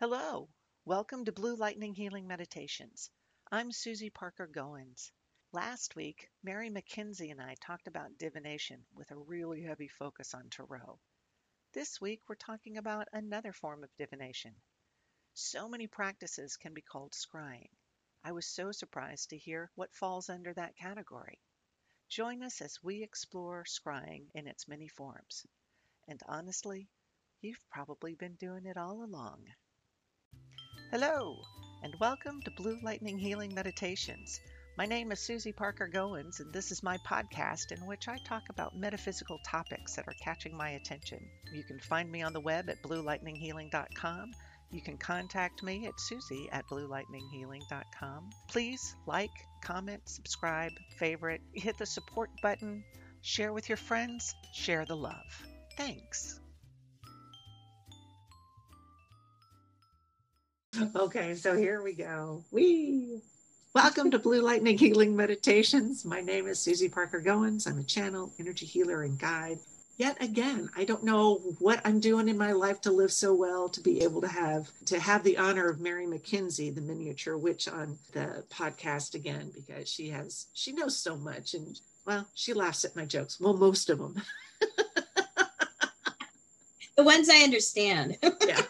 Hello, welcome to Blue Lightning Healing Meditations. I'm Susie Parker Goins. Last week, Mary McKenzie and I talked about divination with a really heavy focus on tarot. This week, we're talking about another form of divination. So many practices can be called scrying. I was so surprised to hear what falls under that category. Join us as we explore scrying in its many forms. And honestly, you've probably been doing it all along. Hello, and welcome to Blue Lightning Healing Meditations. My name is Susie Parker Goins, and this is my podcast in which I talk about metaphysical topics that are catching my attention. You can find me on the web at bluelightninghealing.com. You can contact me at susie at bluelightninghealing.com. Please like, comment, subscribe, favorite, hit the support button, share with your friends, share the love. Thanks. Okay, so here we go. We welcome to Blue Lightning Healing Meditations. My name is Susie Parker Goins. I'm a channel, energy healer, and guide. Yet again, I don't know what I'm doing in my life to live so well to be able to have to have the honor of Mary McKenzie, the miniature witch, on the podcast again because she has she knows so much and well, she laughs at my jokes. Well, most of them. the ones I understand. yeah.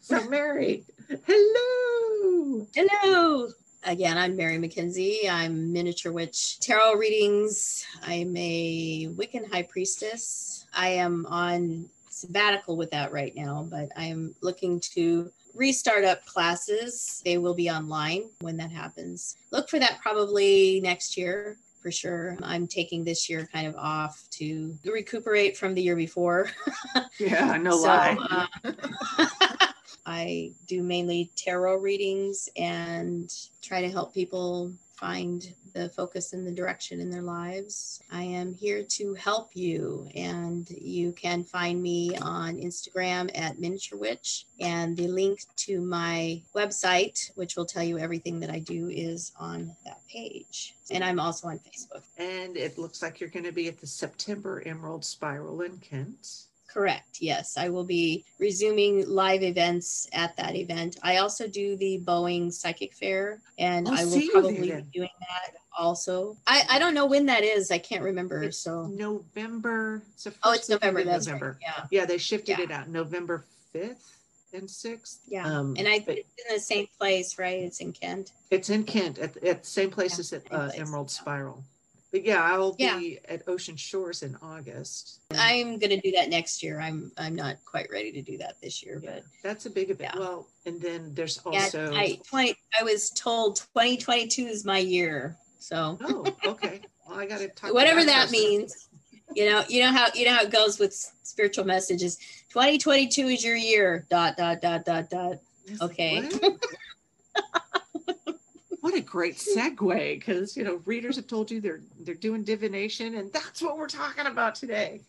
So, Mary, hello. Hello. Again, I'm Mary McKenzie. I'm miniature witch tarot readings. I'm a Wiccan high priestess. I am on sabbatical with that right now, but I'm looking to restart up classes. They will be online when that happens. Look for that probably next year for sure. I'm taking this year kind of off to recuperate from the year before. Yeah, no so, lie. Uh, I do mainly tarot readings and try to help people find the focus and the direction in their lives. I am here to help you, and you can find me on Instagram at Miniature Witch. And the link to my website, which will tell you everything that I do, is on that page. And I'm also on Facebook. And it looks like you're going to be at the September Emerald Spiral in Kent. Correct. Yes, I will be resuming live events at that event. I also do the Boeing Psychic Fair, and I'll I will probably be doing that also. I, I don't know when that is. I can't remember. It's so November. It's oh, it's November. That's November. Right. Yeah. Yeah, they shifted yeah. it out November fifth and 6th. Yeah. Um, and I but, it's in the same place, right? It's in Kent. It's in Kent at, at the same place yeah, as at uh. Emerald Spiral. But yeah, I'll yeah. be at Ocean Shores in August. I'm going to do that next year. I'm I'm not quite ready to do that this year, yeah, but that's a big event. Yeah. Well, and then there's also I 20 I was told 2022 is my year. So Oh, okay. Well, I got to talk Whatever that means. You know, you know how you know how it goes with spiritual messages. 2022 is your year. Dot dot dot dot dot. Okay. what a great segue because you know readers have told you they're they're doing divination and that's what we're talking about today.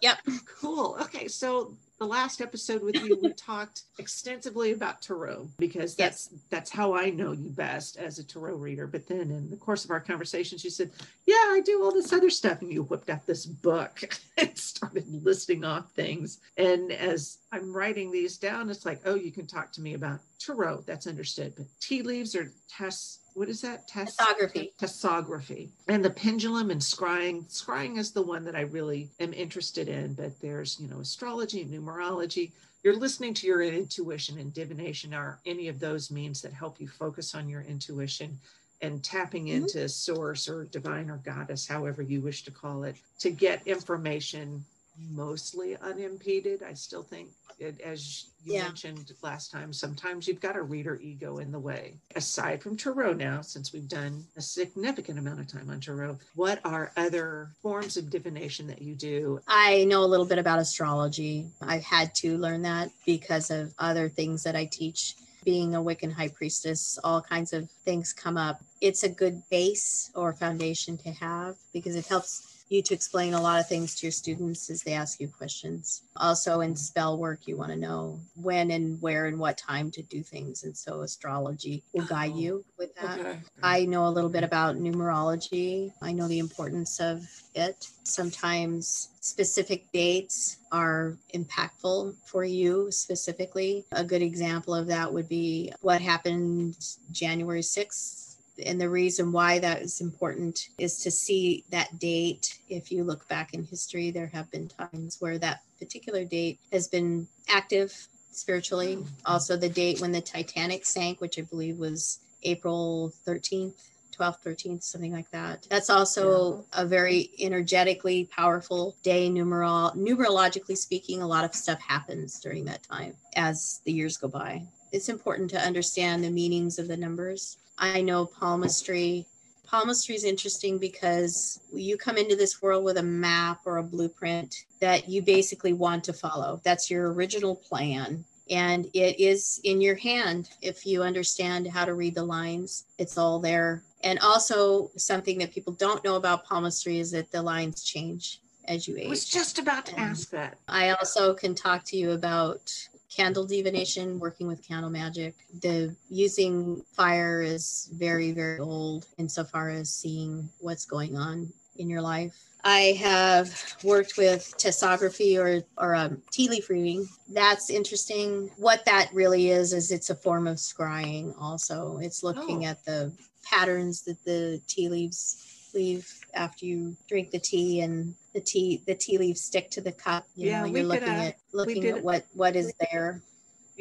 Yep. Cool. Okay so the last episode with you we talked extensively about tarot because that's yes. that's how i know you best as a tarot reader. But then in the course of our conversations you said yeah i do all this other stuff. And you whipped out this book and started listing off things. And as i'm writing these down it's like oh you can talk to me about tarot. That's understood. But tea leaves or tests what is that? Test- tessography. Tessography. And the pendulum and scrying. Scrying is the one that I really am interested in, but there's, you know, astrology and numerology. You're listening to your intuition and divination are any of those means that help you focus on your intuition and tapping mm-hmm. into source or divine or goddess, however you wish to call it, to get information mostly unimpeded. I still think, it, as you yeah. mentioned last time, sometimes you've got a reader ego in the way. Aside from Tarot now, since we've done a significant amount of time on Tarot, what are other forms of divination that you do? I know a little bit about astrology. I've had to learn that because of other things that I teach being a Wiccan high priestess, all kinds of things come up. It's a good base or foundation to have because it helps you to explain a lot of things to your students as they ask you questions. Also, in spell work, you want to know when and where and what time to do things. And so, astrology will guide Oh, you with that. Okay. I know a little bit about numerology. I know the importance of it. Sometimes specific dates are impactful for you specifically. A good example of that would be what happened January 6th. And the reason why that is important is to see that date. If you look back in history, there have been times where that particular date has been active spiritually. Also, the date when the Titanic sank, which I believe was April 13th, 12th, 13th, something like that. That's also a very energetically powerful day. Numeral, numerologically speaking, a lot of stuff happens during that time as the years go by. It's important to understand the meanings of the numbers. I know palmistry. Palmistry is interesting because you come into this world with a map or a blueprint that you basically want to follow. That's your original plan and it is in your hand if you understand how to read the lines it's all there and also something that people don't know about palmistry is that the lines change as you age. I was just about to And- ask that. i also can talk to you about candle divination working with candle magic the using fire is very very old insofar as seeing what's going on in your life I have worked with tessography or or um, tea leaf reading. That's interesting. What that really is is it's a form of scrying. Also, it's looking Oh. at the patterns that the tea leaves leave after you drink the tea, and the tea the tea leaves stick to the cup. You Yeah, know, we you're looking a- at looking at what what is there.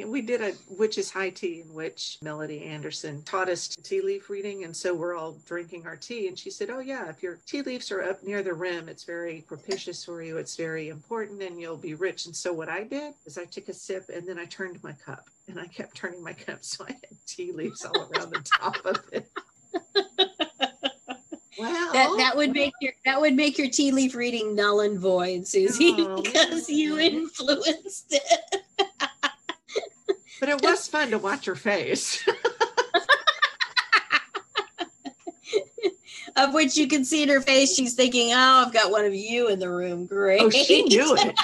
We did a witch's high tea in which Melody Anderson taught us tea leaf reading. And so we're all drinking our tea. And she said, Oh, yeah, if your tea leaves are up near the rim, it's very propitious for you. It's very important and you'll be rich. And so what I did is I took a sip and then I turned my cup and I kept turning my cup. So I had tea leaves all around the top of it. Well, That that would make your that would make your tea leaf reading null and void, Susie, Oh, because you influenced it. but it was fun to watch her face. of which you can see in her face, she's thinking, "Oh, I've got one of you in the room. Great." Oh, she knew it.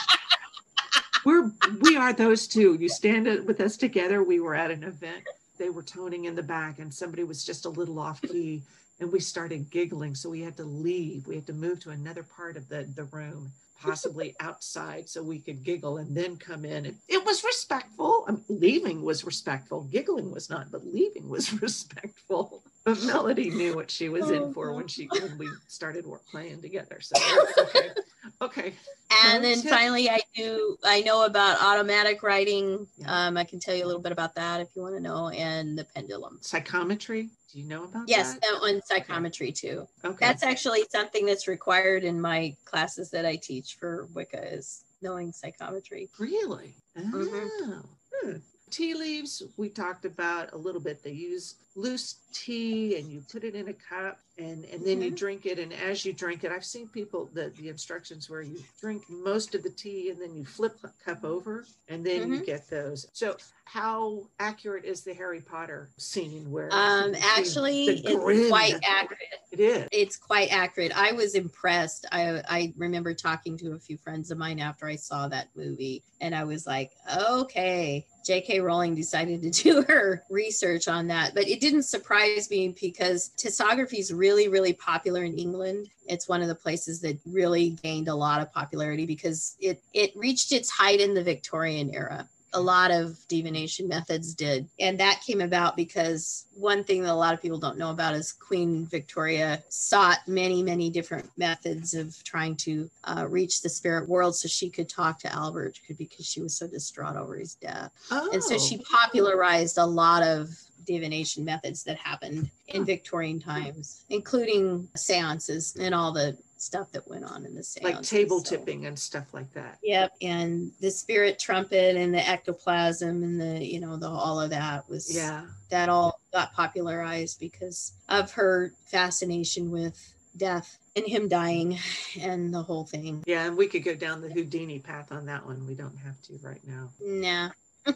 We're we are those two. You stand with us together. We were at an event. They were toning in the back, and somebody was just a little off key, and we started giggling. So we had to leave. We had to move to another part of the the room, possibly outside, so we could giggle and then come in. And it was respectful. I mean, leaving was respectful. Giggling was not, but leaving was respectful. But Melody knew what she was in oh, for when she when we started work playing together. So okay, okay. And then finally, I do. I know about automatic writing. Um, I can tell you a little bit about that if you want to know, and the pendulum. Psychometry. Do you know about that? Yes, that? that one psychometry too. Okay. That's actually something that's required in my classes that I teach for Wicca is knowing psychometry. really. Mhm. Oh. Hmm. Tea leaves, we talked about a little bit. They use loose tea and you put it in a cup and, and then you Mhm. drink it. And as you drink it, I've seen people, the, the instructions where you drink most of the tea and then you flip the cup over and then you Mhm. get those. So, how accurate is the Harry Potter scene where Um, actually, it's quite accurate. It is. It's quite accurate. I was impressed. I I remember talking to a few friends of mine after I saw that movie, and I was like, okay. J.K. Rowling decided to do her research on that, but it didn't surprise me because tessography is really, really popular in England. It's one of the places that really gained a lot of popularity because it it reached its height in the Victorian era a lot of divination methods did. And that came about because one thing that a lot of people don't know about is Queen Victoria sought many, many different methods of trying to uh, reach the spirit world so she could talk to Albert because she was so distraught over his death. Oh. And so she popularized a lot of divination methods that happened in Victorian times, including seances and all the stuff that went on in the seances. like table So- tipping and stuff like that. Yep, and the spirit trumpet and the ectoplasm and the you know the all of that was Yeah. that all got popularized because of her fascination with death and him dying and the whole thing. Yeah, and we could go down the Houdini path on that one. We don't have to right now. Nah,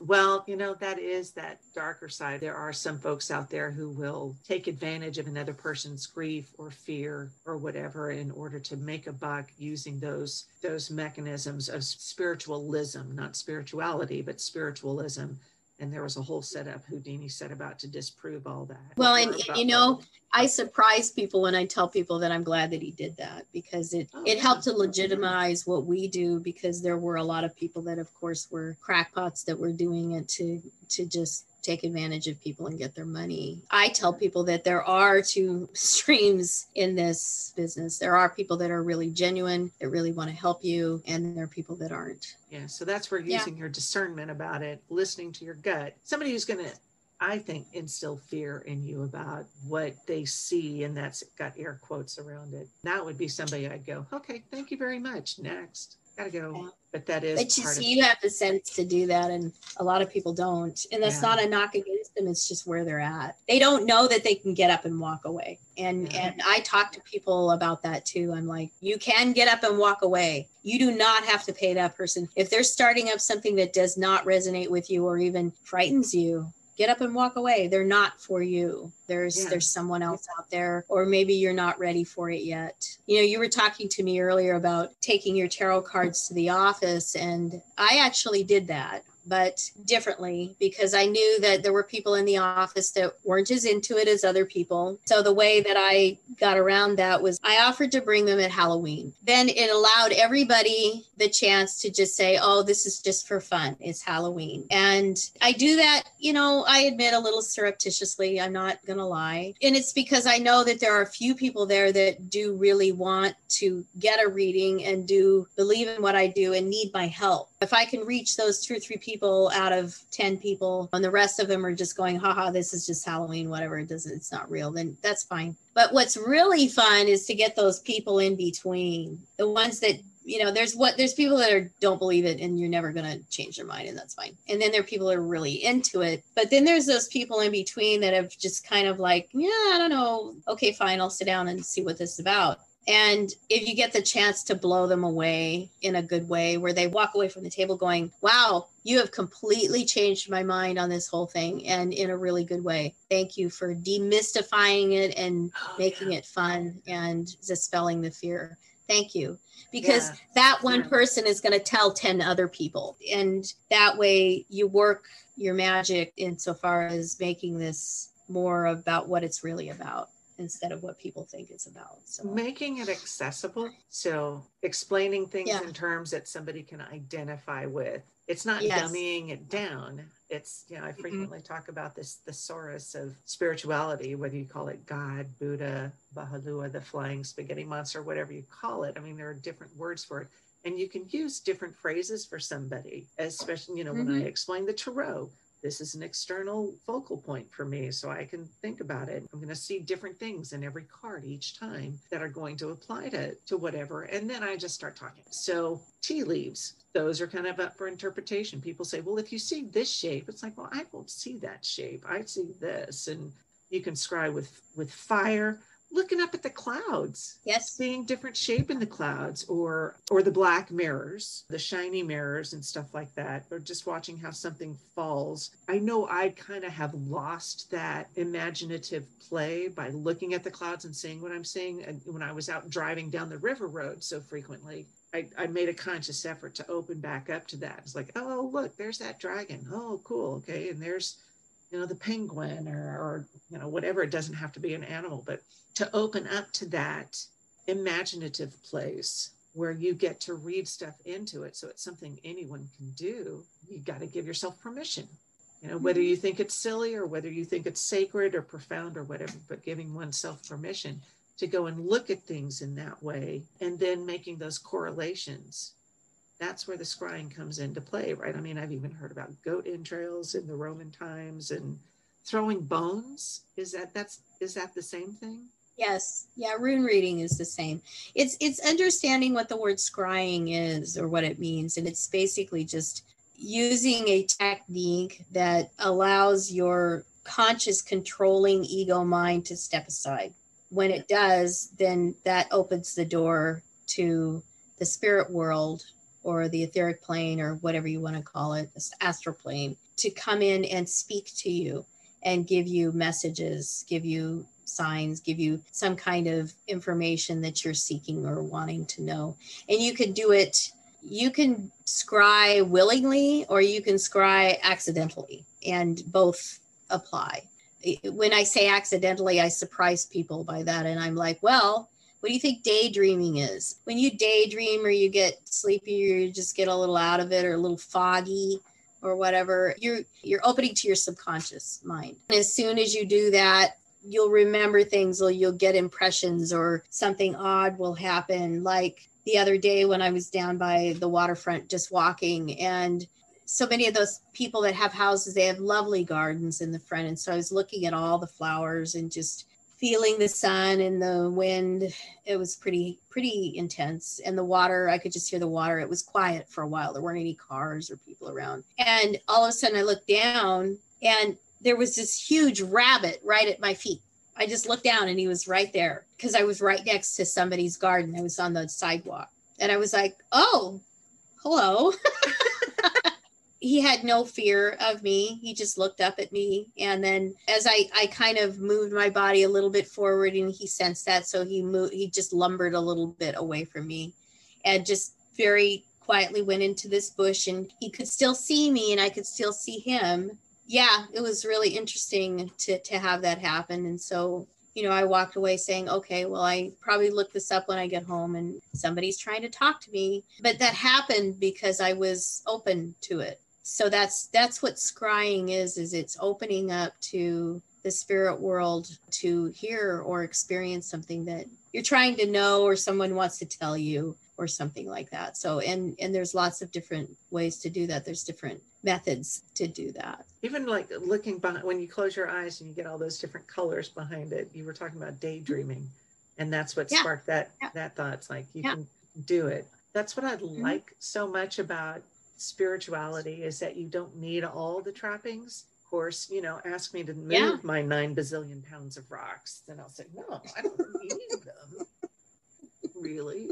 Well, you know, that is that darker side. There are some folks out there who will take advantage of another person's grief or fear or whatever in order to make a buck using those those mechanisms of spiritualism, not spirituality, but spiritualism and there was a whole setup Houdini set about to disprove all that. Well, and, and you know, I surprise people when I tell people that I'm glad that he did that because it oh, it yeah. helped to legitimize what we do because there were a lot of people that of course were crackpots that were doing it to to just take advantage of people and get their money. I tell people that there are two streams in this business. There are people that are really genuine, that really want to help you, and there are people that aren't. Yeah. So that's where using yeah. your discernment about it, listening to your gut. Somebody who's going to I think instill fear in you about what they see, and that's got air quotes around it. That would be somebody I'd go, okay, thank you very much. Next, gotta go. Yeah. But that is but you see you have the sense to do that and a lot of people don't. And that's yeah. not a knock against them it's just where they're at. They don't know that they can get up and walk away. And yeah. and i talk to people about that too. I'm like you can get up and walk away. You do not have to pay that person. If they're starting up something that does not resonate with you or even frightens you get up and walk away. They're not for you. There's yeah. there's someone else out there or maybe you're not ready for it yet. You know you were talking to me earlier about taking your tarot cards to the office and i actually did that but differently because I knew that there were people in the office that weren't as into it as other people. So the way that I got around that was I offered to bring them at Halloween. Then it allowed everybody the chance to just say, oh, this is just for fun. It's Halloween. And I do that, you know, I admit a little surreptitiously. I'm not going to lie. And it's because I know that there are a few people there that do really want to get a reading and do believe in what I do and need my help. If I can reach those two or three people out of 10 people and the rest of them are just going, haha, this is just Halloween, whatever, it doesn't, it's not real, then that's fine. But what's really fun is to get those people in between, the ones that you know there's what there's people that are don't believe it and you're never going to change their mind and that's fine. And then there are people that are really into it but then there's those people in between that have just kind of like yeah i don't know. Okay fine i'll sit down and see what this is about and if you get the chance to blow them away in a good way, where they walk away from the table going, wow, you have completely changed my mind on this whole thing and in a really good way. Thank you for demystifying it and oh, making yeah. it fun and dispelling the fear. Thank you. Because yeah. that one yeah. person is going to tell 10 other people. And that way you work your magic insofar as making this more about what it's really about instead of what people think it's about. So making it accessible. So explaining things yeah. in terms that somebody can identify with. It's not yes. dummying it down. It's, you know, I mm-hmm. frequently mm-hmm. talk about this thesaurus of spirituality, whether you call it God, Buddha, Baha'u'llah, the flying spaghetti monster, whatever you call it. I mean, there are different words for it. And you can use different phrases for somebody, especially, you know, mm-hmm. when I mm-hmm. explain the tarot this is an external focal point for me so I can think about it. I'm going to see different things in every card each time that are going to apply to, to whatever. And then I just start talking. So tea leaves, those are kind of up for interpretation. People say, well, if you see this shape, it's like, well, I don't see that shape. I see this. And you can scry with with fire looking up at the clouds yes seeing different shape in the clouds or or the black mirrors the shiny mirrors and stuff like that or just watching how something falls i know i kind of have lost that imaginative play by looking at the clouds and seeing what i'm seeing and when i was out driving down the river road so frequently I, I made a conscious effort to open back up to that. It's like, oh, look, there's that dragon. Oh, cool. Okay. And there's you know the penguin or, or you know whatever it doesn't have to be an animal but to open up to that imaginative place where you get to read stuff into it. So it's something anyone can do. You got to give yourself permission you know whether you mm-hmm. think it's silly or whether you think it's sacred or profound or whatever but giving oneself permission to go and look at things in that way and then making those correlations that's where the scrying comes into play, right? I mean, I've even heard about goat entrails in the Roman times and throwing bones. Is that that's is that the same thing? Yes. Yeah, rune reading is the same. It's it's understanding what the word scrying is or what it means and it's basically just using a technique that allows your conscious controlling ego mind to step aside. When it does, then that opens the door to the spirit world or the etheric plane or whatever you want to call it, this astral plane, to come in and speak to you and give you messages, give you signs, give you some kind of information that you're seeking or wanting to know. And you could do it, you can scry willingly or you can scry accidentally, and both apply. When I say accidentally, I surprise people by that. And I'm like, well, what do you think daydreaming is? When you daydream or you get sleepy or you just get a little out of it or a little foggy or whatever, you're you're opening to your subconscious mind. And as soon as you do that, you'll remember things or you'll get impressions or something odd will happen like the other day when I was down by the waterfront just walking and so many of those people that have houses they have lovely gardens in the front and so I was looking at all the flowers and just feeling the sun and the wind it was pretty pretty intense. And the water i could just hear the water. It was quiet for a while. There weren't any cars or people around. And all of a sudden i looked down and there was this huge rabbit right at my feet. I just looked down and he was right there because i was right next to somebody's garden. I was on the sidewalk. And i was like oh hello he had no fear of me. He just looked up at me. And then as I, I kind of moved my body a little bit forward and he sensed that. So he moved, he just lumbered a little bit away from me and just very quietly went into this bush and he could still see me and I could still see him. Yeah, it was really interesting to, to have that happen. And so, you know, I walked away saying, okay, well, I probably look this up when I get home and somebody's trying to talk to me. But that happened because I was open to it so that's that's what scrying is is it's opening up to the spirit world to hear or experience something that you're trying to know or someone wants to tell you or something like that so and and there's lots of different ways to do that there's different methods to do that even like looking behind when you close your eyes and you get all those different colors behind it you were talking about daydreaming and that's what yeah. sparked that yeah. that thought it's like you yeah. can do it that's what i mm-hmm. like so much about spirituality is that you don't need all the trappings. Of course, you know, ask me to move yeah. my nine bazillion pounds of rocks, then I'll say, no, I don't need them. really?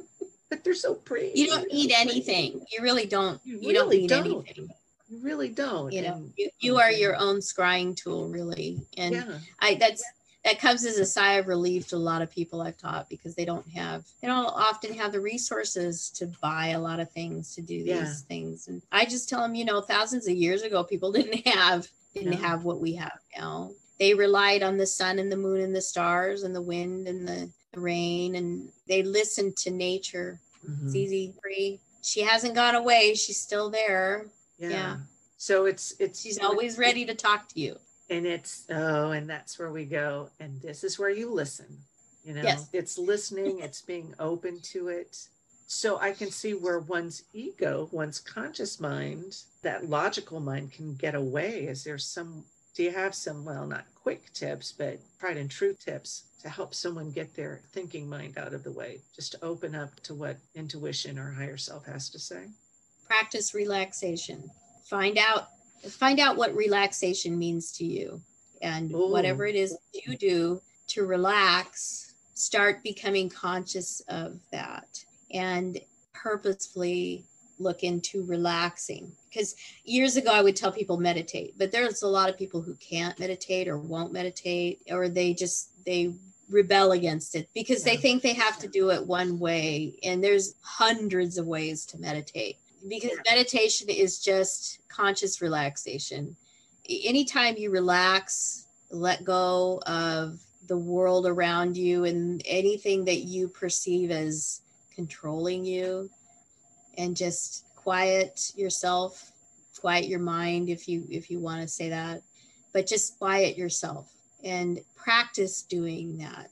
But they're so pretty. You don't need anything. You really don't. You, you really don't need don't. anything. You really don't. You know, and, you, you are your own scrying tool, really. And yeah. I that's that comes as a sigh of relief to a lot of people I've taught because they don't have they don't often have the resources to buy a lot of things to do these yeah. things. And I just tell them, you know, thousands of years ago, people didn't have didn't no. have what we have now. They relied on the sun and the moon and the stars and the wind and the, the rain, and they listened to nature. Mm-hmm. It's easy, free. She hasn't gone away. She's still there. Yeah. yeah. So it's it's she's always ready to talk to you and it's oh and that's where we go and this is where you listen you know? Yes. it's listening it's being open to it. So i can see where one's ego one's conscious mind that logical mind can get away. Is there some do you have some well not quick tips but tried and true tips to help someone get their thinking mind out of the way? Just to open up to what intuition or higher self has to say? Practice relaxation. Find out find out what relaxation means to you and Ooh. whatever it is you do to relax start becoming conscious of that and purposefully look into relaxing. Because years ago i would tell people meditate but there's a lot of people who can't meditate or won't meditate or they just they rebel against it because they think they have to do it one way and there's hundreds of ways to meditate because meditation is just conscious relaxation. Anytime you relax, let go of the world around you and anything that you perceive as controlling you and just quiet yourself quiet your mind if you if you want to say that but just quiet yourself and practice doing that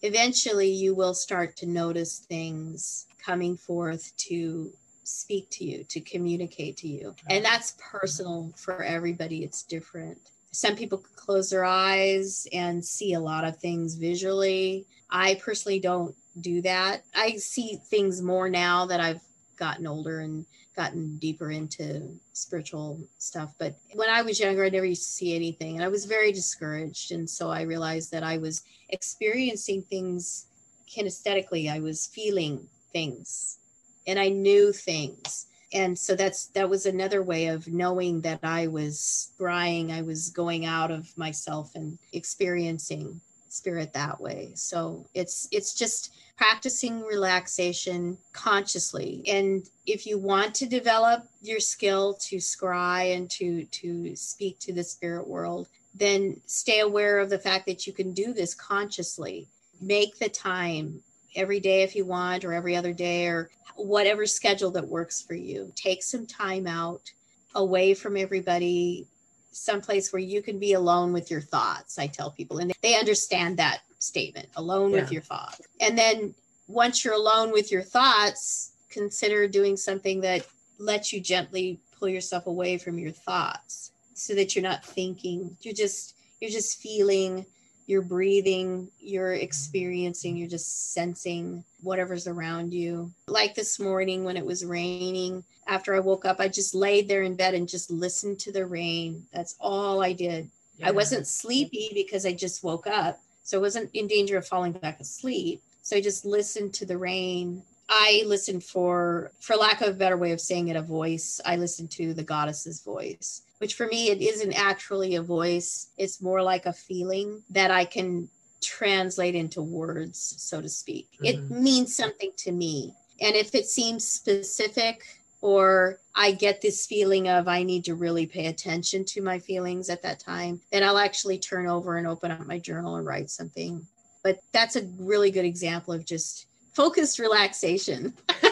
eventually you will start to notice things coming forth to speak to you, to communicate to you. And that's personal for everybody, it's different. Some people could close their eyes and see a lot of things visually. I personally don't do that. I see things more now that I've gotten older and gotten deeper into spiritual stuff. But when I was younger, I never used to see anything. And I was very discouraged. And so I realized that I was experiencing things kinesthetically, I was feeling things and I knew things. and so that's that was another way of knowing that i was scrying i was going out of myself and experiencing spirit that way. So it's it's just practicing relaxation consciously. And if you want to develop your skill to scry and to to speak to the spirit world then stay aware of the fact that you can do this consciously. Make the time every day if you want, or every other day, or whatever schedule that works for you. Take some time out away from everybody, someplace where you can be alone with your thoughts. I tell people, and they understand that statement alone yeah. with your thoughts. And then once you're alone with your thoughts, consider doing something that lets you gently pull yourself away from your thoughts so that you're not thinking you're just you're just feeling you're breathing, you're experiencing, you're just sensing whatever's around you. Like this morning when it was raining, after I woke up, I just laid there in bed and just listened to the rain. That's all I did. Yeah. I wasn't sleepy because I just woke up. So I wasn't in danger of falling back asleep. So I just listened to the rain. I listened for, for lack of a better way of saying it, a voice. I listened to the goddess's voice which for me, it isn't actually a voice. It's more like a feeling that I can translate into words, so to speak. Mm-hmm. It means something to me. And if it seems specific, or I get this feeling of I need to really pay attention to my feelings at that time, then I'll actually turn over and open up my journal and write something. But that's a really good example of just focused relaxation.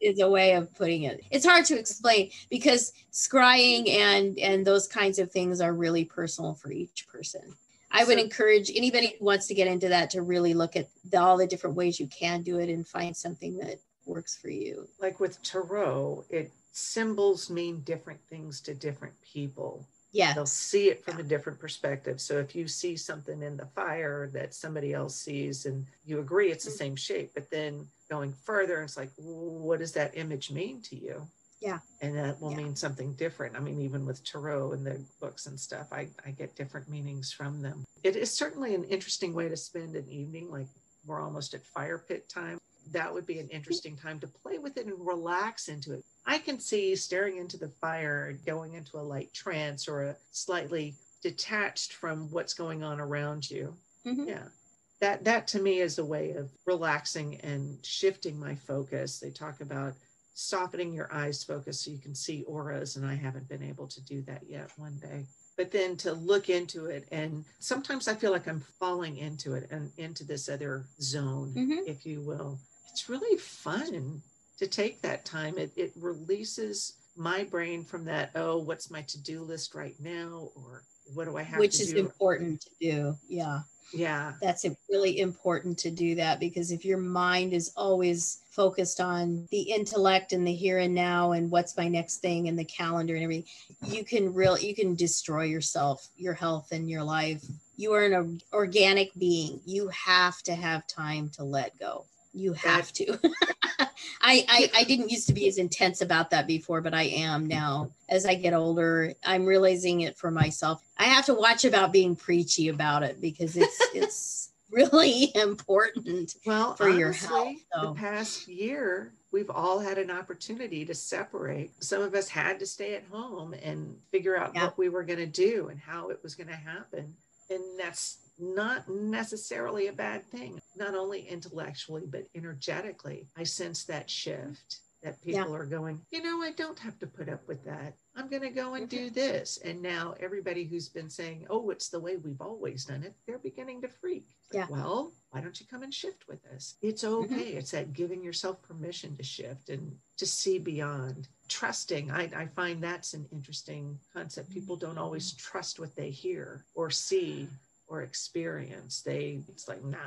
is a way of putting it. It's hard to explain because scrying and and those kinds of things are really personal for each person. I would so, encourage anybody who wants to get into that to really look at the, all the different ways you can do it and find something that works for you. Like with tarot, it symbols mean different things to different people. Yeah. They'll see it from yeah. a different perspective. So if you see something in the fire that somebody else sees and you agree it's the mm-hmm. same shape, but then going further, it's like, what does that image mean to you? Yeah. And that will yeah. mean something different. I mean, even with tarot and the books and stuff, I, I get different meanings from them. It is certainly an interesting way to spend an evening, like we're almost at fire pit time. That would be an interesting time to play with it and relax into it. I can see staring into the fire, going into a light trance or a slightly detached from what's going on around you. Mm-hmm. Yeah that that to me is a way of relaxing and shifting my focus they talk about softening your eyes focus so you can see auras and i haven't been able to do that yet one day but then to look into it and sometimes i feel like i'm falling into it and into this other zone mm-hmm. if you will it's really fun to take that time. It, it releases my brain from that oh what's my to-do list right now? Or what do i have which is do? important to do yeah. Yeah. That's really important to do that because if your mind is always focused on the intellect and the here and now and what's my next thing and the calendar and everything you can really you can destroy yourself your health and your life. You are an organic being. You have to have time to let go. You have to I, I, I didn't used to be as intense about that before, but I am now. As I get older, I'm realizing it for myself. I have to watch about being preachy about it because it's it's really important well for honestly, your health. So. The past year, we've all had an opportunity to separate. Some of us had to stay at home and figure out yeah. what we were going to do and how it was going to happen. And that's not necessarily a bad thing, not only intellectually, but energetically. I sense that shift that people yeah. are going, you know, I don't have to put up with that. I'm going to go and do this. And now everybody who's been saying, oh, it's the way we've always done it, they're beginning to freak. Yeah. Well, why don't you come and shift with us? It's mm-hmm. okay. Mm-hmm. It's that giving yourself permission to shift and to see beyond. Trusting, I, I find that's an interesting concept. People don't always trust what they hear or see or experience. They it's like, nah,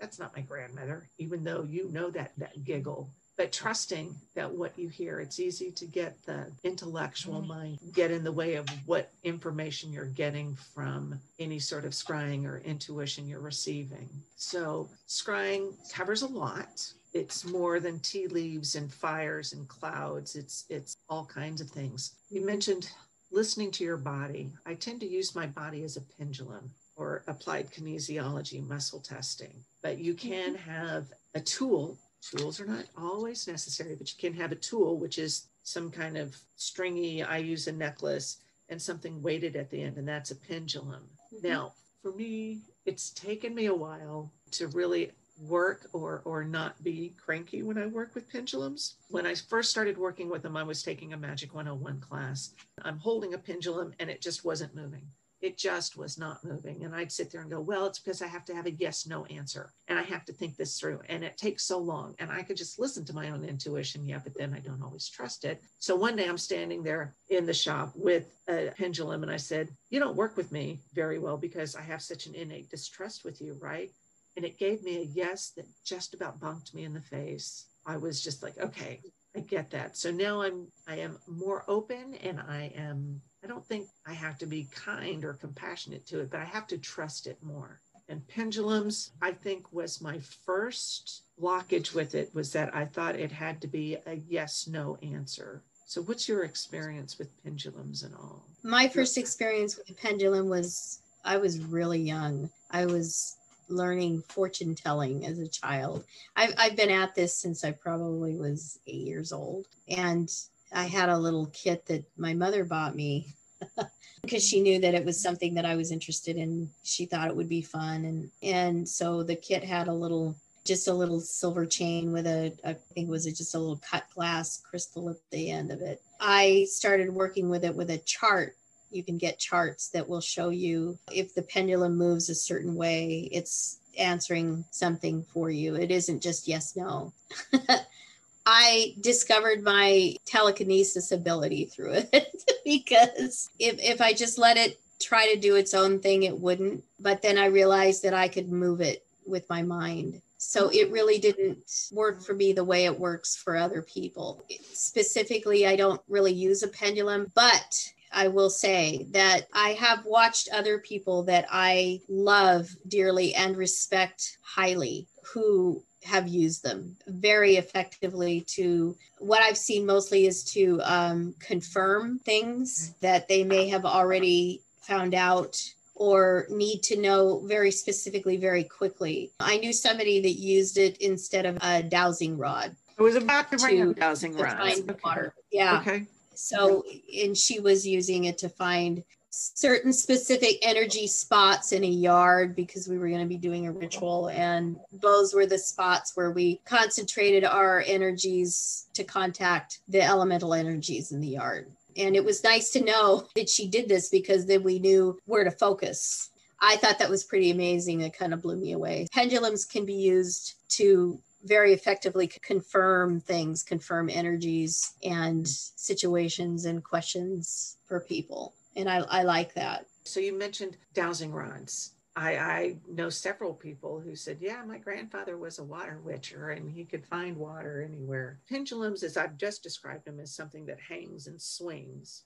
that's not my grandmother, even though you know that that giggle. But trusting that what you hear, it's easy to get the intellectual mm-hmm. mind get in the way of what information you're getting from any sort of scrying or intuition you're receiving. So scrying covers a lot it's more than tea leaves and fires and clouds it's it's all kinds of things you mm-hmm. mentioned listening to your body i tend to use my body as a pendulum or applied kinesiology muscle testing. But you can mm-hmm. have a tool tools are not always necessary, but you can have a tool, which is some kind of stringy, I use a necklace and something weighted at the end, and that's a pendulum. Mm-hmm. Now, for me, it's taken me a while to really work or or not be cranky when I work with pendulums. When I first started working with them, I was taking a Magic 101 class. I'm holding a pendulum and it just wasn't moving. It just was not moving. And I'd sit there and go, well, it's because I have to have a yes no answer and I have to think this through. And it takes so long. And I could just listen to my own intuition. Yeah, but then I don't always trust it. So one day I'm standing there in the shop with a pendulum and I said, You don't work with me very well because I have such an innate distrust with you, right? And it gave me a yes that just about bunked me in the face. I was just like, okay, I get that. So now I'm I am more open and I am I don't think I have to be kind or compassionate to it, but I have to trust it more. And pendulums, I think, was my first blockage with it was that I thought it had to be a yes no answer. So, what's your experience with pendulums and all? My first experience with a pendulum was I was really young. I was learning fortune telling as a child. I've, I've been at this since I probably was eight years old. And I had a little kit that my mother bought me because she knew that it was something that I was interested in. She thought it would be fun. And, and so the kit had a little just a little silver chain with a, I think it was just a little cut glass crystal at the end of it. I started working with it with a chart you can get charts that will show you if the pendulum moves a certain way, it's answering something for you. It isn't just yes, no. I discovered my telekinesis ability through it because if, if I just let it try to do its own thing, it wouldn't. But then I realized that I could move it with my mind. So it really didn't work for me the way it works for other people. Specifically, I don't really use a pendulum, but I will say that I have watched other people that I love dearly and respect highly who have used them very effectively to what I've seen mostly is to um, confirm things that they may have already found out or need to know very specifically very quickly. I knew somebody that used it instead of a dowsing rod. It was about to bring up dowsing rod. Find okay. water. Yeah. Okay. So, and she was using it to find certain specific energy spots in a yard because we were going to be doing a ritual. And those were the spots where we concentrated our energies to contact the elemental energies in the yard. And it was nice to know that she did this because then we knew where to focus. I thought that was pretty amazing. It kind of blew me away. Pendulums can be used to very effectively confirm things, confirm energies and situations and questions for people. And I, I like that. So you mentioned dowsing rods. I, I know several people who said, Yeah, my grandfather was a water witcher and he could find water anywhere. Pendulums, as I've just described them, is something that hangs and swings.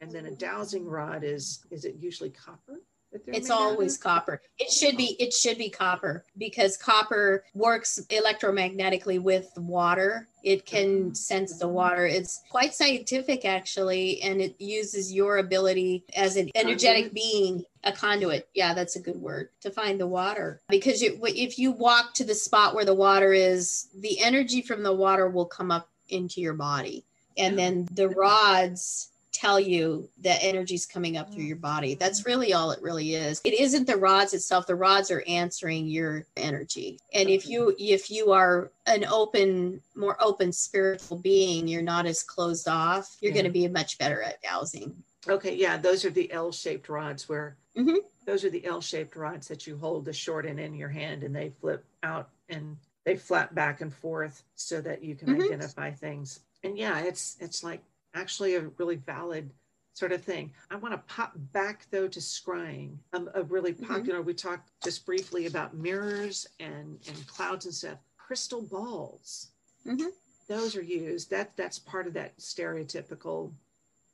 And then a mm-hmm. dowsing rod is is it usually copper? It's always copper. It should be it should be copper because copper works electromagnetically with water. It can mm-hmm. sense the water. It's quite scientific actually and it uses your ability as an energetic being a conduit. Yeah that's a good word to find the water. Because it, if you walk to the spot where the water is the energy from the water will come up into your body. And then the rods tell you that energy's coming up through your body. That's really all it really is. It isn't the rods itself. The rods are answering your energy. And if you if you are an open, more open spiritual being, you're not as closed off, you're yeah. going to be much better at dowsing. Okay, yeah, those are the L-shaped rods where mm-hmm. those are the L-shaped rods that you hold the short end in your hand and they flip out and they flap back and forth so that you can mm-hmm. identify things. And yeah, it's it's like actually a really valid sort of thing. I want to pop back though to scrying. Um, a really mm-hmm. popular. Mm-hmm. We talked just briefly about mirrors and and clouds and stuff. Crystal balls. Mm-hmm. Those are used. That that's part of that stereotypical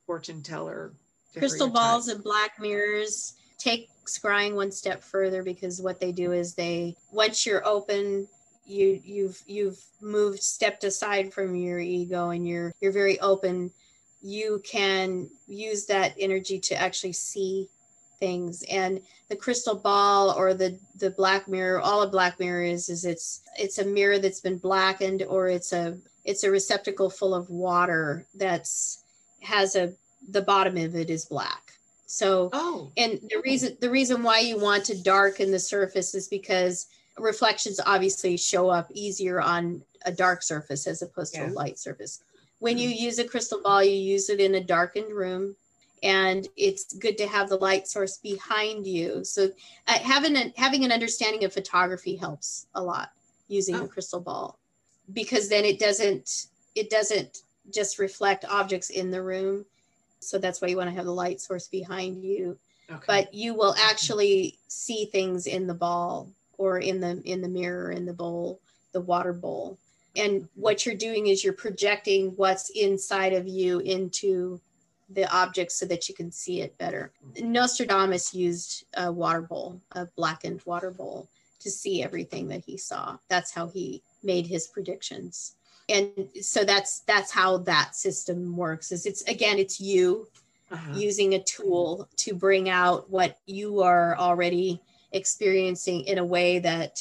fortune teller. Crystal balls and black mirrors take scrying one step further because what they do is they once you're open you you've you've moved stepped aside from your ego and you're you're very open you can use that energy to actually see things. And the crystal ball or the the black mirror all a black mirror is is it's it's a mirror that's been blackened or it's a it's a receptacle full of water that's has a the bottom of it is black. So Oh, and the reason the reason why you want to darken the surface is because reflections obviously show up easier on a dark surface as opposed to a light surface when you use a crystal ball you use it in a darkened room and it's good to have the light source behind you so uh, having a, having an understanding of photography helps a lot using Oh. a crystal ball because then it doesn't it doesn't just reflect objects in the room so that's why you want to have the light source behind you okay. but you will actually see things in the ball or in the in the mirror in the bowl the water bowl and what you're doing is you're projecting what's inside of you into the object so that you can see it better. Nostradamus used a water bowl a blackened water bowl to see everything that he saw. That's how he made his predictions. And so that's that's how that system works is it's again it's you Uh-huh. using a tool to bring out what you are already experiencing in a way that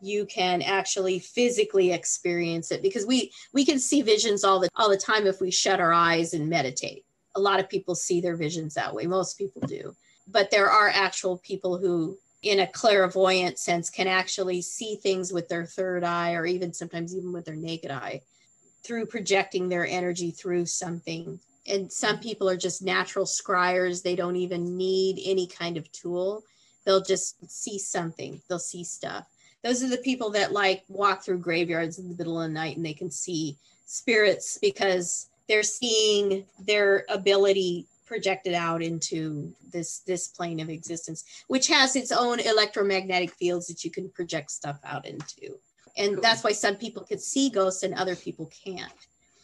you can actually physically experience it because we we can see visions all the all the time if we shut our eyes and meditate. A lot of people see their visions that way. Most people do. But there are actual people who in a clairvoyant sense can actually see things with their third eye or even sometimes even with their naked eye through projecting their energy through something. And some people are just natural scryers. They don't even need any kind of tool. They'll just see something. They'll see stuff those are the people that like walk through graveyards in the middle of the night and they can see spirits because they're seeing their ability projected out into this this plane of existence which has its own electromagnetic fields that you can project stuff out into. And Cool. that's why some people can see ghosts and other people can't.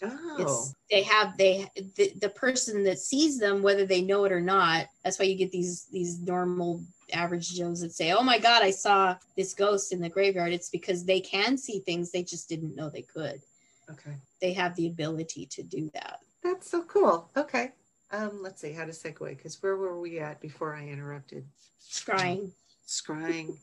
Oh, it's they have they the, the person that sees them whether they know it or not that's why you get these these normal average joes that say oh my god i saw this ghost in the graveyard it's because they can see things they just didn't know they could okay. they have the ability to do that That's so cool. Okay. Um, let's see how to segue because where were we at before I interrupted? scrying Scrying,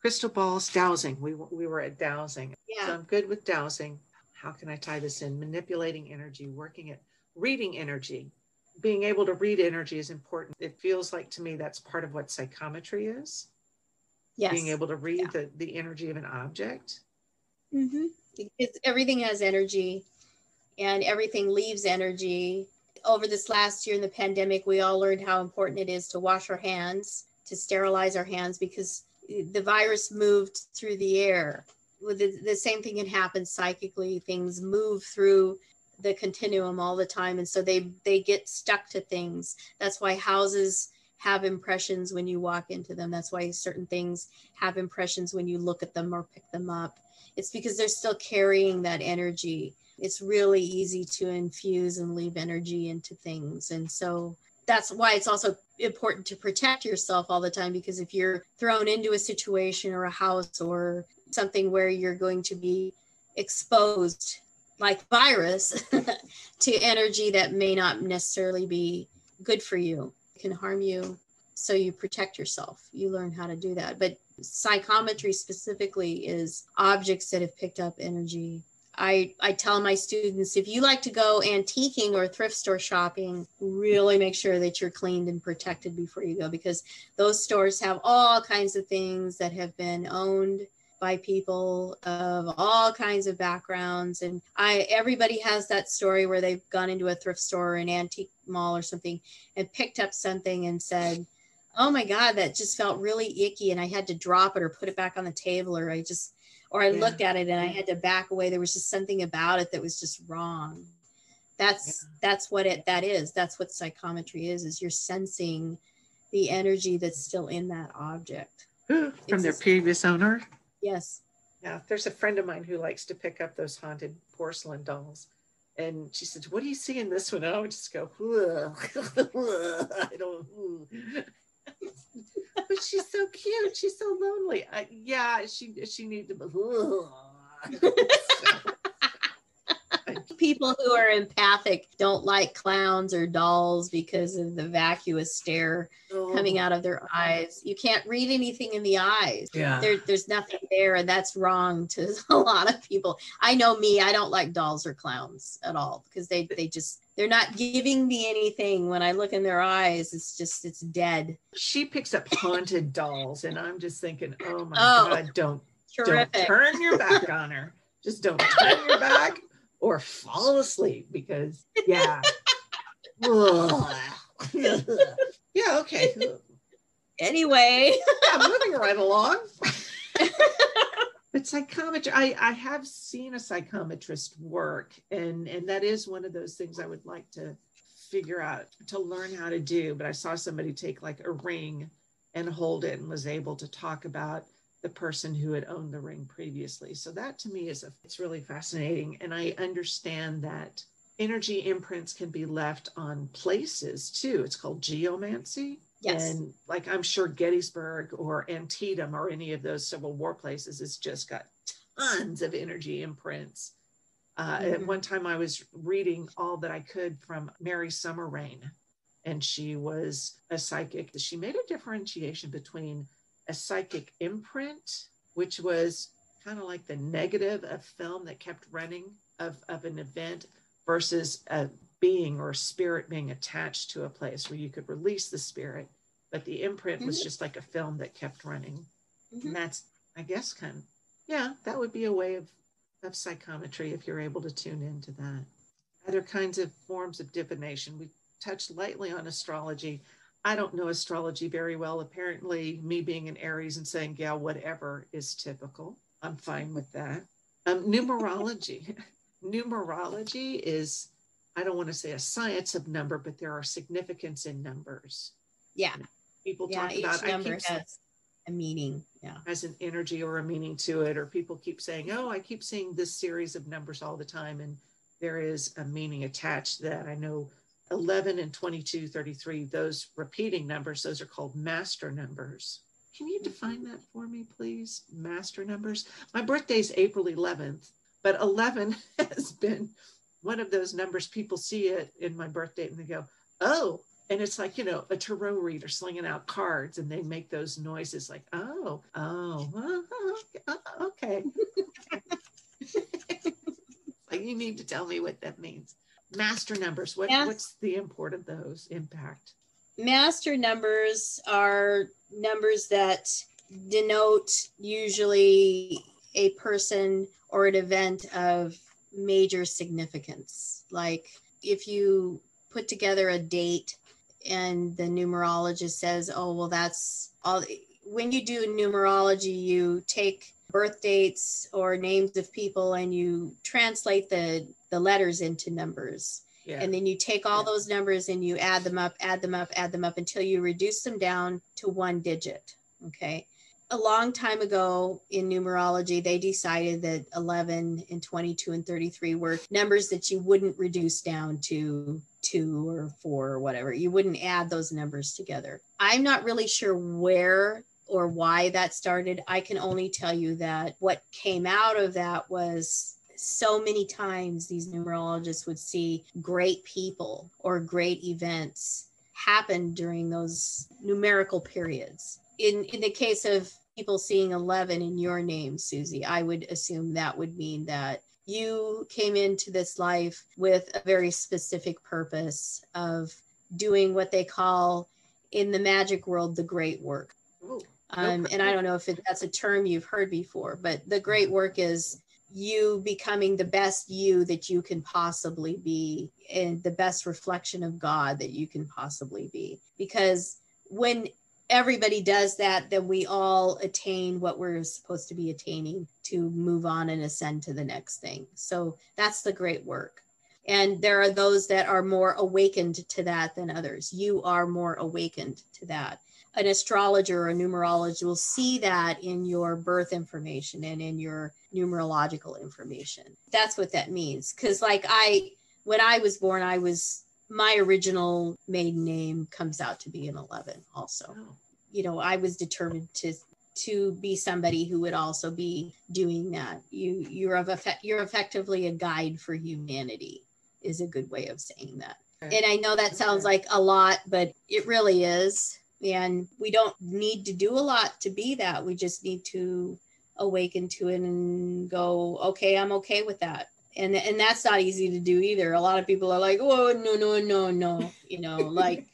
crystal balls, dowsing. We we were at dowsing. Yeah. So I'm good with dowsing. How can I tie this in? Manipulating energy, working it, reading energy. Being able to read energy is important. It feels like to me that's part of what psychometry is. yes Being able to read Yeah. the, the energy of an object. Mm-hmm. It's, everything has energy and everything leaves energy. Over this last year in the pandemic, we all learned how important it is to wash our hands, to sterilize our hands because the virus moved through the air. With the, the same thing can happen psychically. Things move through the continuum all the time, and so they they get stuck to things. That's why houses have impressions when you walk into them. That's why certain things have impressions when you look at them or pick them up it's because they're still carrying that energy. It's really easy to infuse and leave energy into things. And so that's why it's also important to protect yourself all the time because if you're thrown into a situation or a house or something where you're going to be exposed like virus to energy that may not necessarily be good for you. It can harm you so you protect yourself. You learn how to do that. But psychometry specifically is objects that have picked up energy. I, I tell my students if you like to go antiquing or thrift store shopping, really make sure that you're cleaned and protected before you go because those stores have all kinds of things that have been owned by people of all kinds of backgrounds and I everybody has that story where they've gone into a thrift store or an antique mall or something and picked up something and said, "Oh my god, that just felt really icky and I had to drop it or put it back on the table or I just or I Yeah. looked at it and I had to back away. There was just something about it that was just wrong." That's that's what it that is. That's what psychometry is is you're sensing the energy that's still in that object. From their It's- previous owner. Yes. Yeah, there's a friend of mine who likes to pick up those haunted porcelain dolls. And she said, What do you see in this one? And I would just go, I don't. Hmm. but she's so cute. She's so lonely. I, yeah, she she needed to. people who are empathic don't like clowns or dolls because of the vacuous stare oh. coming out of their eyes. You can't read anything in the eyes. Yeah. There, there's nothing there, and that's wrong to a lot of people. I know me. I don't like dolls or clowns at all because they they just they're not giving me anything. When I look in their eyes, it's just it's dead. She picks up haunted dolls, and I'm just thinking, oh my Oh. god, don't Terrific. don't turn your back on her. Just don't turn your back or fall asleep because yeah. Yeah. Okay. Anyway, Yeah, moving right along. but psychometry, I, I have seen a psychometrist work, and and that is one of those things I would like to figure out to learn how to do. But I saw somebody take like a ring and hold it and was able to talk about the person who had owned the ring previously. So that to me is a, it's really fascinating, and I understand that energy imprints can be left on places too. It's called geomancy. yes, And like I'm sure Gettysburg or Antietam or any of those Civil War places has just got tons of energy imprints. Uh, At Mhm. one time, I was reading all that I could from Mary Summer Rain, and she was a psychic. She made a differentiation between a psychic imprint, which was kind of like the negative of film that kept running of, of an event, versus a being or a spirit being attached to a place where you could release the spirit, but the imprint was Mhm. just like a film that kept running. Mhm. And that's, I guess, kind of, yeah, that would be a way of, of psychometry if you're able to tune into that. Other kinds of forms of divination. We touched lightly on astrology. I don't know astrology very well. Apparently, me being an Aries and saying, yeah, whatever is typical. I'm fine with that. Um, numerology. numerology is, I don't want to say a science of number, but there are significance in numbers. yeah, People yeah. talk about, I number keep has a meaning. Yeah, has an energy or a meaning to it, or people keep saying, Oh, I keep seeing this series of numbers all the time, and there is a meaning attached to that. I know 11 and 22, 33, those repeating numbers, those are called master numbers. Can you define that for me, please? Master numbers. My birthday's April 11th, but 11 has been one of those numbers people see it in my birthday and they go, Oh, and it's like you know a tarot reader slinging out cards and they make those noises like oh oh uh, okay like you need to tell me what that means master numbers what, Yes. what's the import of those impact master numbers are numbers that denote usually a person or an event of major significance. Like if you put together a date and the numerologist says, oh, well, that's all. When you do numerology, you take birth dates or names of people and you translate the, the letters into numbers. yeah And then you take all Yeah. those numbers and you add them up, add them up, add them up until you reduce them down to one digit. Okay. A long time ago in numerology, they decided that 11 and 22 and 33 were numbers that you wouldn't reduce down to two or four or whatever. You wouldn't add those numbers together. I'm not really sure where or why that started. I can only tell you that what came out of that was so many times these numerologists would see great people or great events happen during those numerical periods. In in the case of people seeing 11 in your name, Susie, I would assume that would mean that you came into this life with a very specific purpose of doing what they call in the magic world the great work. Um, and I don't know if it, that's a term you've heard before, but the great work is you becoming the best you that you can possibly be and the best reflection of God that you can possibly be. Because when everybody does that, then we all attain what we're supposed to be attaining to move on and ascend to the next thing. So that's the great work. And there are those that are more awakened to that than others. You are more awakened to that an astrologer or a numerologist will see that in your birth information and in your numerological information. That's what that means. Because, like, I, when I was born, I was, my original maiden name comes out to be an 11 also. oh. You know, I was determined to to be somebody who would also be doing that. You you're of effect you're effectively a guide for humanity is a good way of saying that. And I know that sounds like a lot, but it really is And we don't need to do a lot to be that. We just need to awaken to it and go, okay, I'm okay with that. And and that's not easy to do either. A lot of people are like, oh no, no, no, no. You know, like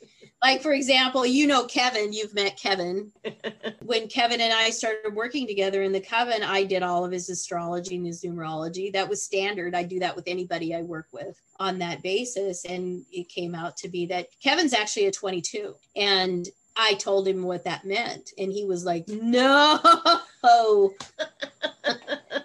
like for example you know kevin you've met kevin when kevin and i started working together in the coven i did all of his astrology and his numerology that was standard i do that with anybody i work with on that basis and it came out to be that kevin's actually a 22 and i told him what that meant and he was like no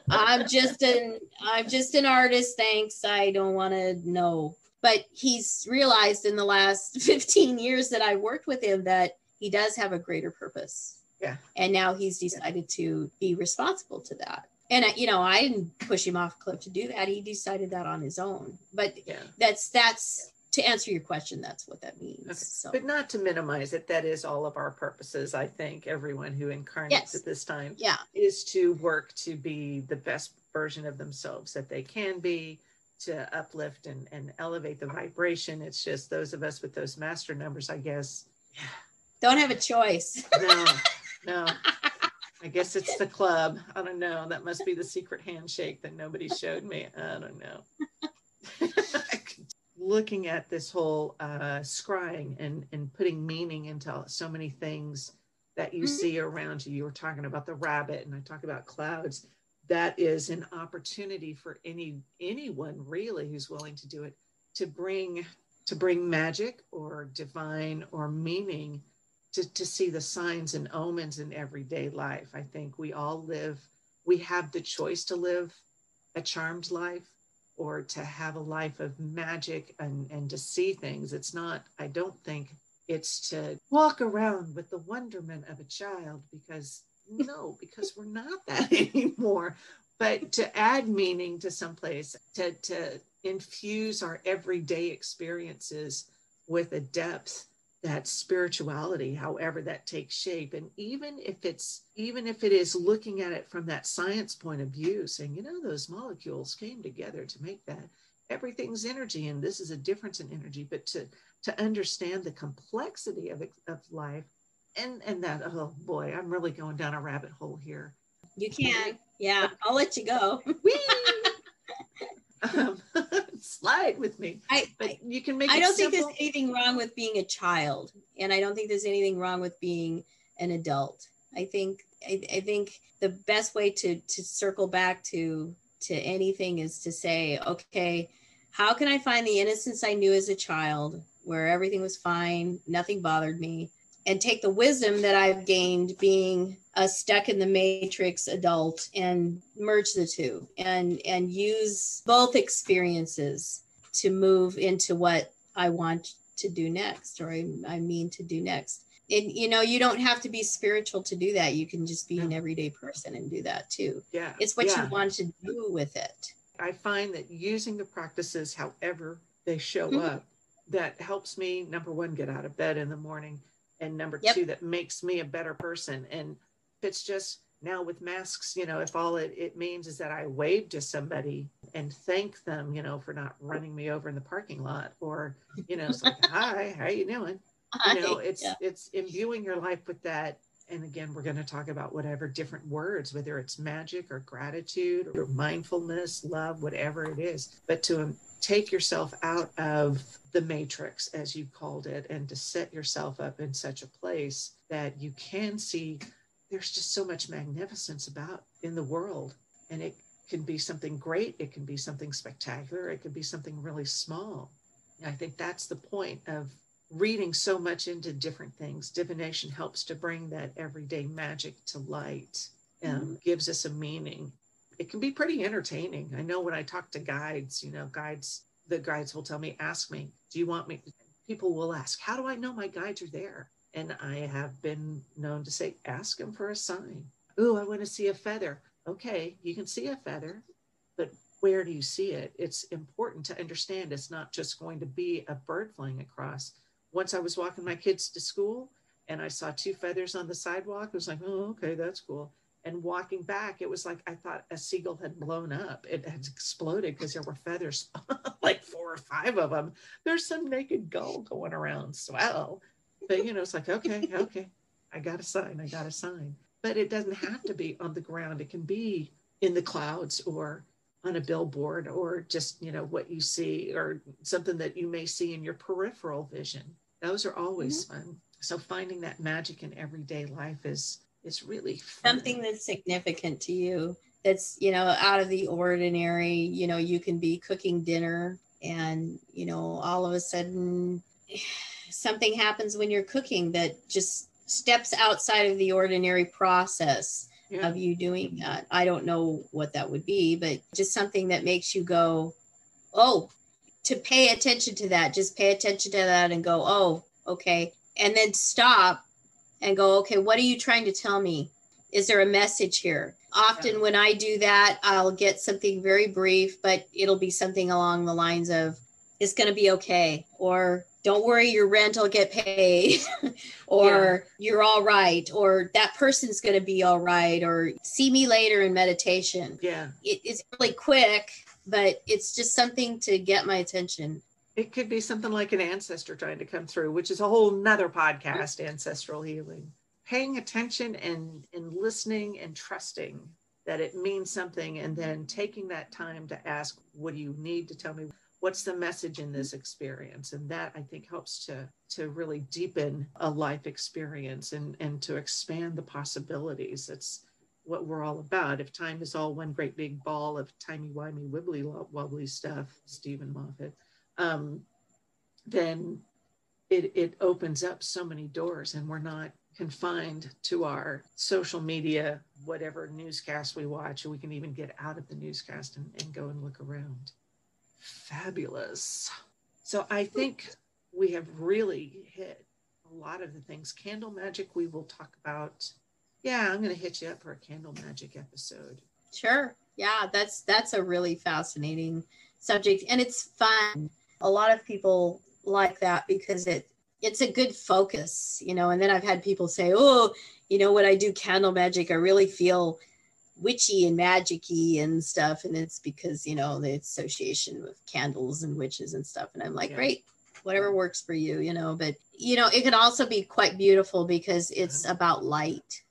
i'm just an i'm just an artist thanks i don't want to know but he's realized in the last 15 years that I worked with him that he does have a greater purpose. Yeah. And now he's decided to be responsible to that. And you know, I didn't push him off a cliff to do that. He decided that on his own. But yeah. that's that's to answer your question, that's what that means. Okay. So. But not to minimize it, that is all of our purposes. I think everyone who incarnates yes. at this time yeah. is to work to be the best version of themselves that they can be, to uplift and, and elevate the vibration. It's just those of us with those master numbers, I guess. Don't have a choice. No, no. I guess it's the club. I don't know. That must be the secret handshake that nobody showed me. I don't know. Looking at this whole uh, scrying and, and putting meaning into so many things that you mm-hmm. see around you. You were talking about the rabbit, and I talk about clouds that is an opportunity for any anyone really who's willing to do it to bring to bring magic or divine or meaning to, to see the signs and omens in everyday life i think we all live we have the choice to live a charmed life or to have a life of magic and, and to see things it's not i don't think it's to walk around with the wonderment of a child because no, because we're not that anymore. But to add meaning to someplace, to, to infuse our everyday experiences with a depth that spirituality however that takes shape. And even if it's even if it is looking at it from that science point of view saying you know those molecules came together to make that everything's energy and this is a difference in energy but to to understand the complexity of, of life and and that oh boy i'm really going down a rabbit hole here. You can yeah i'll let you go. Um, slide with me I, but you can make i don't simple. think there's anything wrong with being a child and i don't think there's anything wrong with being an adult i think I, I think the best way to to circle back to to anything is to say okay how can i find the innocence i knew as a child where everything was fine nothing bothered me and take the wisdom that I've gained being a stuck in the matrix adult and merge the two and and use both experiences to move into what I want to do next or I, I mean to do next. And you know, you don't have to be spiritual to do that. You can just be an everyday person and do that too. Yeah. It's what yeah. you want to do with it. I find that using the practices however they show mm-hmm. up that helps me number one get out of bed in the morning and number yep. two that makes me a better person. And if it's just now with masks you know if all it, it means is that i wave to somebody and thank them you know for not running me over in the parking lot or you know it's like hi how you doing? You know it's yeah. it's imbuing your life with that. And again we're going to talk about whatever different words whether it's magic or gratitude or mindfulness love whatever it is. But to take yourself out of the matrix, as you called it, and to set yourself up in such a place that you can see there's just so much magnificence about in the world. And it can be something great, it can be something spectacular, it can be something really small. And I think that's the point of reading so much into different things. Divination helps to bring that everyday magic to light and mm-hmm. gives us a meaning it can be pretty entertaining. I know when I talk to guides, you know, guides, the guides will tell me, ask me, do you want me? People will ask, how do I know my guides are there? And I have been known to say, ask them for a sign. Oh, I want to see a feather. Okay, you can see a feather, but where do you see it? It's important to understand it's not just going to be a bird flying across. Once I was walking my kids to school and I saw two feathers on the sidewalk, I was like, oh, okay, that's cool and walking back it was like i thought a seagull had blown up it had exploded because there were feathers like four or five of them there's some naked gull going around swell but you know, it's like, okay, okay, I got a sign, I got a sign. But it doesn't have to be on the ground. It can be in the clouds or on a billboard or just, you know, what you see or something that you may see in your peripheral vision. Those are always mm-hmm. fun. So finding that magic in everyday life is is really fun. something that's significant to you. That's, you know, out of the ordinary. You know, you can be cooking dinner and, you know, all of a sudden something happens when you're cooking that just steps outside of the ordinary process yeah. of you doing that. I don't know what that would be, but just something that makes you go, oh, to pay attention to that, just pay attention to that and go, oh, okay. And then stop and go, okay, what are you trying to tell me? Is there a message here? Often, yeah. when I do that, I'll get something very brief, but it'll be something along the lines of, it's going to be okay, or don't worry, your rent will get paid, or yeah. you're all right, or that person's going to be all right, or see me later in meditation. Yeah. It, it's really quick, but it's just something to get my attention. It could be something like an ancestor trying to come through, which is a whole nother podcast, ancestral healing. Paying attention and, and listening and trusting that it means something, and then taking that time to ask, What do you need to tell me? what's the message in this experience and that i think helps to to really deepen a life experience and and to expand the possibilities that's what we're all about if time is all one great big ball of timey-wimey wibbly wobbly stuff steven moffat um, then it, it opens up so many doors and we're not confined to our social media whatever newscast we watch we can even get out of the newscast and, and go and look around Fabulous. So I think we have really hit a lot of the things. Candle magic, we will talk about. Yeah, I'm going to hit you up for a candle magic episode. Sure. Yeah, that's that's a really fascinating subject and it's fun. A lot of people like that because it it's a good focus, you know. And then I've had people say, "Oh, you know, when I do candle magic, I really feel witchy and magicy and stuff and it's because you know the association with candles and witches and stuff and i'm like yeah. great whatever works for you you know but you know it can also be quite beautiful because it's uh-huh. about light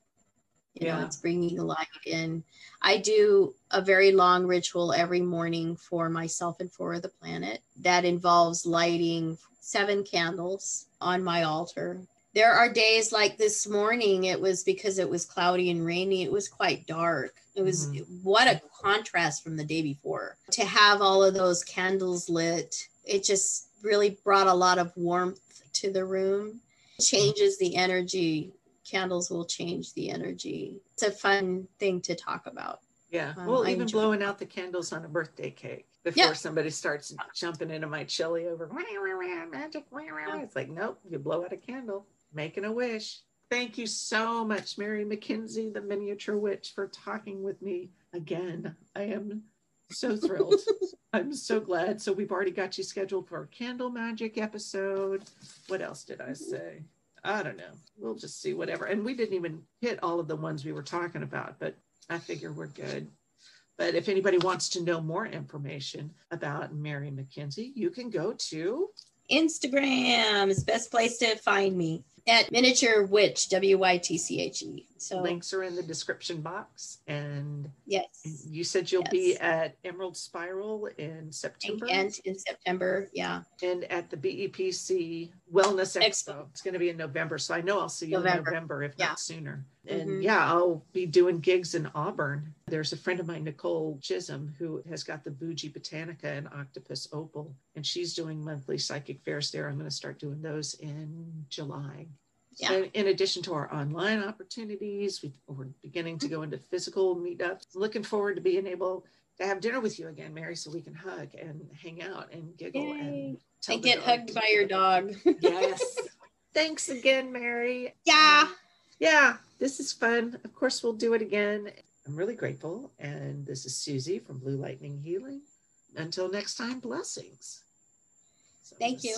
you yeah. know it's bringing light in. I do a very long ritual every morning for myself and for the planet that involves lighting seven candles on my altar. There are days like this morning it was because it was cloudy and rainy it was quite dark. It was mm-hmm. what a contrast from the day before. To have all of those candles lit it just really brought a lot of warmth to the room. Changes the energy candles will change the energy it's a fun thing to talk about yeah um, well even blowing out the candles on a birthday cake before yeah. somebody starts jumping into my chili over magic it's like nope you blow out a candle making a wish. Thank you so much, Mary McKenzie, the miniature witch, for talking with me again. I am so thrilled. I'm so glad. So we've already got you scheduled for a candle magic episode. What else did I say? I don't know. We'll just see whatever. And we didn't even hit all of the ones we were talking about, but I figure we're good. But if anybody wants to know more information about Mary McKenzie, you can go to Instagram is best place to find me at miniature witch w-y-t-c-h-e so links are in the description box and yes you said you'll yes. be at emerald spiral in september and in september yeah and at the bepc wellness expo, expo. it's going to be in november so i know i'll see you november. in november if yeah. not sooner and mm-hmm. yeah i'll be doing gigs in auburn there's a friend of mine nicole chisholm who has got the bougie botanica and octopus opal and she's doing monthly psychic fairs there i'm going to start doing those in july yeah. So in addition to our online opportunities, we, are beginning to go into physical meetups. Looking forward to being able to have dinner with you again, Mary, so we can hug and hang out and giggle Yay. and and get hugged by your dog. yes. Thanks again, Mary. Yeah. Um, yeah, this is fun. Of course, we'll do it again. I'm really grateful. And this is Susie from Blue Lightning Healing. Until next time, blessings. So Thank you.